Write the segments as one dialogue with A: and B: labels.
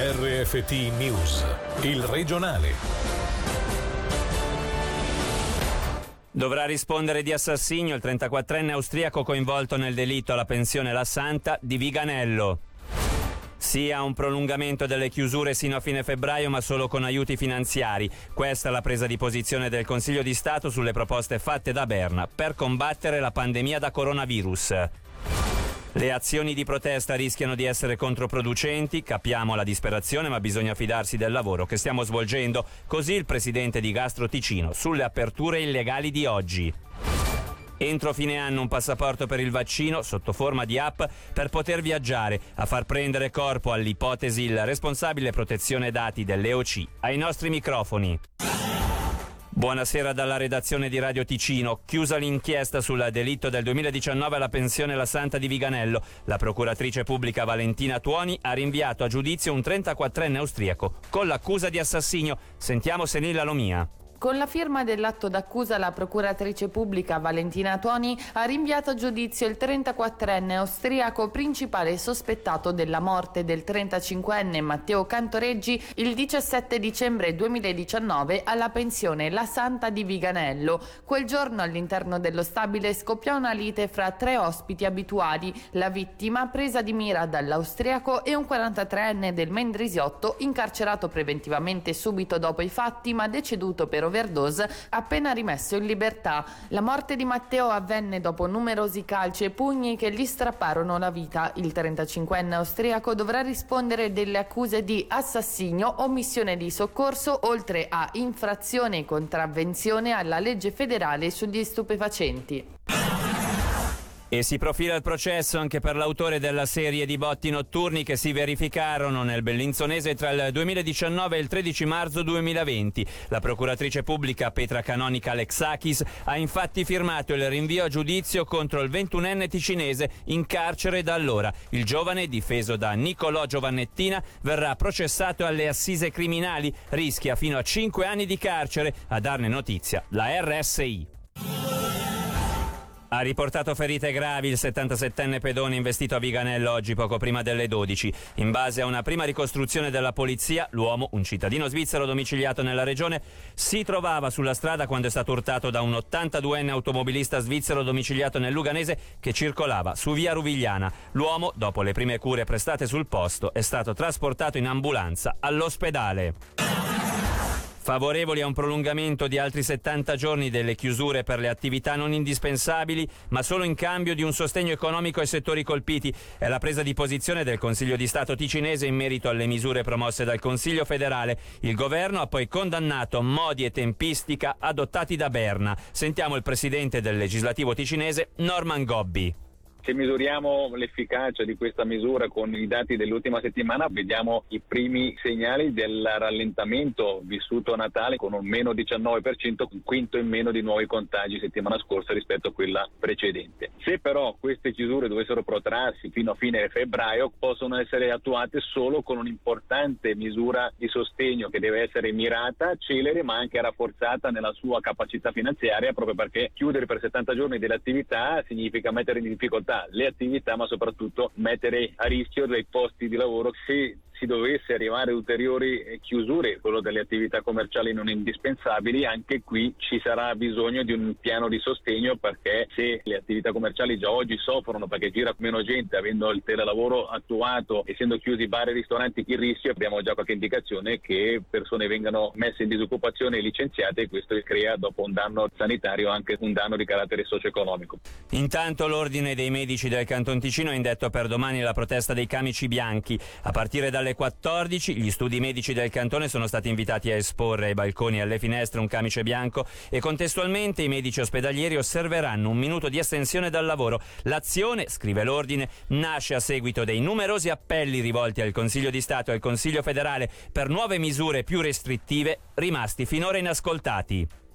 A: RFT News, il regionale.
B: Dovrà rispondere di assassinio il 34enne austriaco coinvolto nel delitto alla pensione La Santa di Viganello. Sia un prolungamento delle chiusure sino a fine febbraio ma solo con aiuti finanziari. Questa è la presa di posizione del Consiglio di Stato sulle proposte fatte da Berna per combattere la pandemia da coronavirus. Le azioni di protesta rischiano di essere controproducenti, capiamo la disperazione ma bisogna fidarsi del lavoro che stiamo svolgendo, così il presidente di Gastro Ticino sulle aperture illegali di oggi. Entro fine anno un passaporto per il vaccino sotto forma di app per poter viaggiare, a far prendere corpo all'ipotesi il responsabile protezione dati dell'EOC ai nostri microfoni. Buonasera dalla redazione di Radio Ticino. Chiusa l'inchiesta sul delitto del 2019 alla pensione La Santa di Viganello, la procuratrice pubblica Valentina Tuoni ha rinviato a giudizio un 34enne austriaco con l'accusa di assassinio. Sentiamo Senilla Lomia.
C: Con la firma dell'atto d'accusa la procuratrice pubblica Valentina Toni ha rinviato a giudizio il 34enne austriaco principale sospettato della morte del 35enne Matteo Cantoreggi il 17 dicembre 2019 alla pensione La Santa di Viganello. Quel giorno all'interno dello stabile scoppiò una lite fra tre ospiti abituali, la vittima presa di mira dall'austriaco e un 43enne del Mendrisiotto incarcerato preventivamente subito dopo i fatti ma deceduto per overdose appena rimesso in libertà. La morte di Matteo avvenne dopo numerosi calci e pugni che gli strapparono la vita. Il 35enne austriaco dovrà rispondere delle accuse di assassinio, omissione di soccorso, oltre a infrazione e contravvenzione alla legge federale sugli stupefacenti.
B: E si profila il processo anche per l'autore della serie di botti notturni che si verificarono nel Bellinzonese tra il 2019 e il 13 marzo 2020. La procuratrice pubblica Petra Canonica Alexakis ha infatti firmato il rinvio a giudizio contro il 21enne ticinese in carcere da allora. Il giovane, difeso da Nicolò Giovannettina, verrà processato alle assise criminali, rischia fino a 5 anni di carcere. A darne notizia la RSI. Ha riportato ferite gravi il 77enne pedone investito a Viganello oggi poco prima delle 12. In base a una prima ricostruzione della polizia, l'uomo, un cittadino svizzero domiciliato nella regione, si trovava sulla strada quando è stato urtato da un 82enne automobilista svizzero domiciliato nel Luganese che circolava su via Ruvigliana. L'uomo, dopo le prime cure prestate sul posto, è stato trasportato in ambulanza all'ospedale. Favorevoli a un prolungamento di altri 70 giorni delle chiusure per le attività non indispensabili, ma solo in cambio di un sostegno economico ai settori colpiti. È la presa di posizione del Consiglio di Stato ticinese in merito alle misure promosse dal Consiglio federale. Il governo ha poi condannato modi e tempistica adottati da Berna. Sentiamo il presidente del legislativo ticinese, Norman Gobbi.
D: Se misuriamo l'efficacia di questa misura con i dati dell'ultima settimana, vediamo i primi segnali del rallentamento vissuto a Natale con un meno 19%, un quinto in meno di nuovi contagi settimana scorsa rispetto a quella precedente. Se però queste chiusure dovessero protrarsi fino a fine febbraio, possono essere attuate solo con un'importante misura di sostegno che deve essere mirata, celere, ma anche rafforzata nella sua capacità finanziaria, proprio perché chiudere per 70 giorni delle attività significa mettere in difficoltà le attività, ma soprattutto mettere a rischio dei posti di lavoro se si dovesse arrivare a ulteriori eh, chiusure, quello delle attività commerciali non indispensabili, anche qui ci sarà bisogno di un piano di sostegno perché se le attività commerciali già oggi soffrono perché gira meno gente, avendo il telelavoro attuato, essendo chiusi bar e ristoranti, il rischio abbiamo già qualche indicazione che persone vengano messe in disoccupazione e licenziate e questo crea dopo un danno sanitario anche un danno di carattere socio-economico.
B: Intanto l'ordine dei medici del Canton Ticino ha indetto per domani la protesta dei camici bianchi. A partire dalle alle 14 gli studi medici del cantone sono stati invitati a esporre ai balconi e alle finestre un camice bianco e contestualmente i medici ospedalieri osserveranno un minuto di astensione dal lavoro. L'azione, scrive l'ordine, nasce a seguito dei numerosi appelli rivolti al Consiglio di Stato e al Consiglio federale per nuove misure più restrittive rimasti finora inascoltati.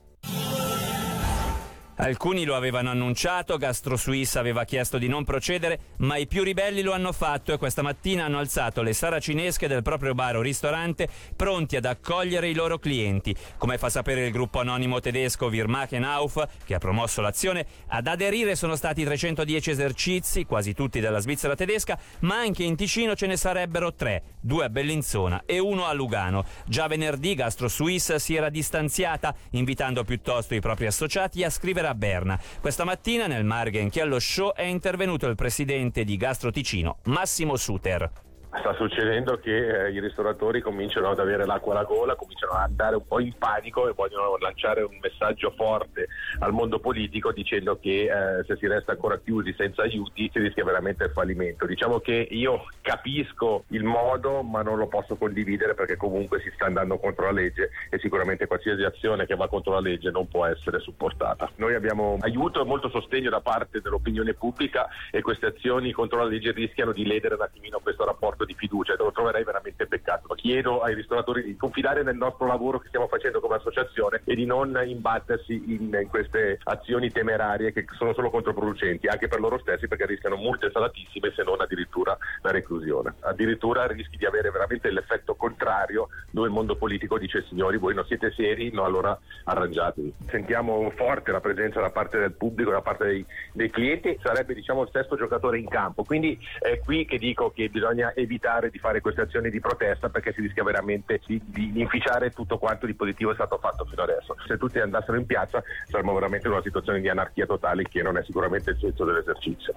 B: Alcuni lo avevano annunciato, Gastro Suisse aveva chiesto di non procedere, ma i più ribelli lo hanno fatto e questa mattina hanno alzato le saracinesche del proprio bar o ristorante pronti ad accogliere i loro clienti. Come fa sapere il gruppo anonimo tedesco Wirmachenauf, che ha promosso l'azione, ad aderire sono stati 310 esercizi, quasi tutti della Svizzera tedesca, ma anche in Ticino ce ne sarebbero tre. due a Bellinzona e uno a Lugano. Già venerdì Gastro Suisse si era distanziata, invitando piuttosto i propri associati a scrivere a Berna. Questa mattina nel Margen Chiello Show è intervenuto il presidente di Gastro Ticino, Massimo Suter
E: sta succedendo che eh, i ristoratori cominciano ad avere l'acqua alla gola, cominciano ad andare un po' in panico e vogliono lanciare un messaggio forte al mondo politico dicendo che eh, se si resta ancora chiusi senza aiuti si rischia veramente il fallimento. Diciamo che io capisco il modo ma non lo posso condividere perché comunque si sta andando contro la legge e sicuramente qualsiasi azione che va contro la legge non può essere supportata. Noi abbiamo aiuto e molto sostegno da parte dell'opinione pubblica e queste azioni contro la legge rischiano di ledere un attimino questo rapporto di fiducia, lo troverei veramente peccato. Chiedo ai ristoratori di confidare nel nostro lavoro che stiamo facendo come associazione e di non imbattersi in, in queste azioni temerarie che sono solo controproducenti, anche per loro stessi perché rischiano multe salatissime se non addirittura la reclusione. Addirittura rischi di avere veramente l'effetto contrario dove il mondo politico dice signori voi non siete seri, no allora arrangiatevi. Sentiamo forte la presenza da parte del pubblico, da parte dei, dei clienti, sarebbe diciamo il sesto giocatore in campo, quindi è qui che dico che bisogna evitare di fare queste azioni di protesta perché si rischia veramente di, di inficiare tutto quanto di positivo è stato fatto fino adesso. Se tutti andassero in piazza saremmo veramente in una situazione di anarchia totale che non è sicuramente il senso dell'esercizio.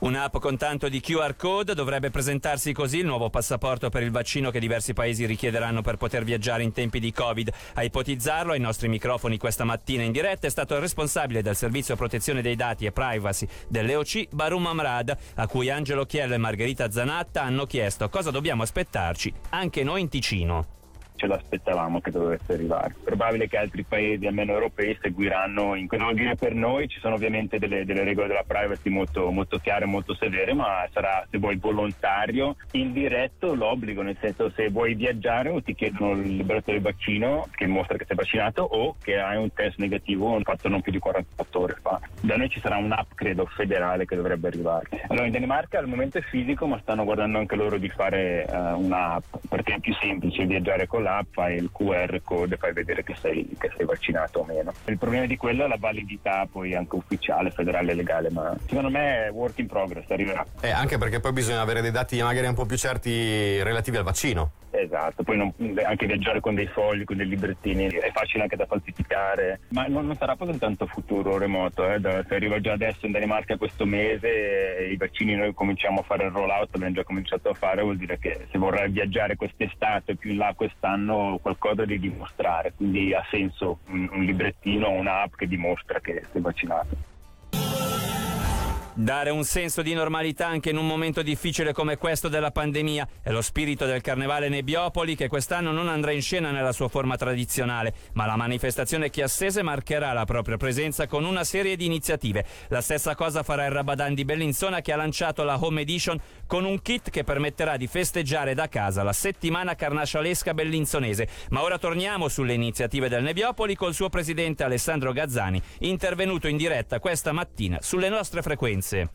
B: Un'app con tanto di QR code dovrebbe presentarsi così il nuovo passaporto per il vaccino che diversi paesi richiederanno per poter viaggiare in tempi di Covid. A ipotizzarlo ai nostri microfoni questa mattina in diretta è stato il responsabile del servizio protezione dei dati e privacy dell'EOC, Barum Amrad, a cui Angelo Chiello e Margherita Zanatta hanno chiesto cosa dobbiamo aspettarci anche noi in Ticino
F: ce l'aspettavamo che dovesse arrivare. Probabile che altri paesi, almeno europei, seguiranno in questo vuol dire per noi ci sono ovviamente delle, delle regole della privacy molto, molto chiare, molto severe, ma sarà se vuoi volontario, indiretto l'obbligo, nel senso se vuoi viaggiare o ti chiedono il liberato del vaccino che mostra che sei vaccinato o che hai un test negativo fatto non più di 48 ore fa. Da noi ci sarà un'app, credo, federale che dovrebbe arrivare. Allora in Danimarca al momento è fisico, ma stanno guardando anche loro di fare uh, un'app perché è più semplice viaggiare con la l'app, fai il QR code e fai vedere che sei, che sei vaccinato o meno. Il problema di quello è la validità poi anche ufficiale, federale e legale, ma secondo me è work in progress, arriverà.
G: Eh, anche perché poi bisogna avere dei dati magari un po' più certi relativi al vaccino.
F: Esatto, poi non, anche viaggiare con dei fogli, con dei librettini è facile anche da falsificare, ma non, non sarà poi tanto futuro remoto, eh? da, se arriva già adesso in Danimarca questo mese, i vaccini noi cominciamo a fare il roll out, abbiamo già cominciato a fare, vuol dire che se vorrai viaggiare quest'estate più in là quest'anno qualcosa di dimostrare, quindi ha senso un, un librettino o un'app che dimostra che sei vaccinato.
B: Dare un senso di normalità anche in un momento difficile come questo della pandemia è lo spirito del Carnevale Nebbiopoli che quest'anno non andrà in scena nella sua forma tradizionale, ma la manifestazione chiassese marcherà la propria presenza con una serie di iniziative. La stessa cosa farà il Rabadan di Bellinzona che ha lanciato la Home Edition con un kit che permetterà di festeggiare da casa la settimana carnascialesca bellinzonese. Ma ora torniamo sulle iniziative del Nebbiopoli col suo presidente Alessandro Gazzani, intervenuto in diretta questa mattina sulle nostre frequenze. Швеции.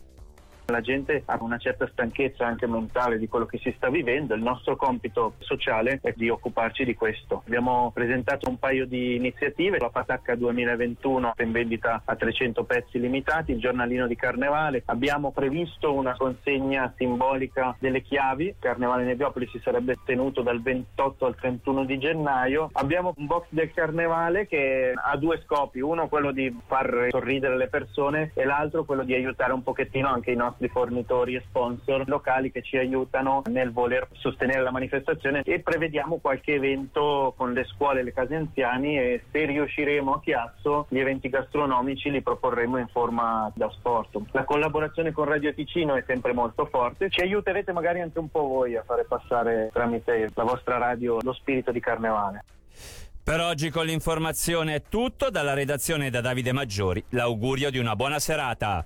H: La gente ha una certa stanchezza anche mentale di quello che si sta vivendo, il nostro compito sociale è di occuparci di questo. Abbiamo presentato un paio di iniziative, la Patacca 2021 in vendita a 300 pezzi limitati, il giornalino di Carnevale, abbiamo previsto una consegna simbolica delle chiavi, Carnevale Nebbiopoli si sarebbe tenuto dal 28 al 31 di gennaio, abbiamo un box del Carnevale che ha due scopi, uno quello di far sorridere le persone e l'altro quello di aiutare un pochettino anche i nostri nostri fornitori e sponsor locali che ci aiutano nel voler sostenere la manifestazione e prevediamo qualche evento con le scuole e le case anziani e se riusciremo a Chiasso gli eventi gastronomici li proporremo in forma da sport. La collaborazione con Radio Ticino è sempre molto forte, ci aiuterete magari anche un po' voi a fare passare tramite la vostra radio lo spirito di carnevale.
B: Per oggi con l'informazione è tutto, dalla redazione da Davide Maggiori l'augurio di una buona serata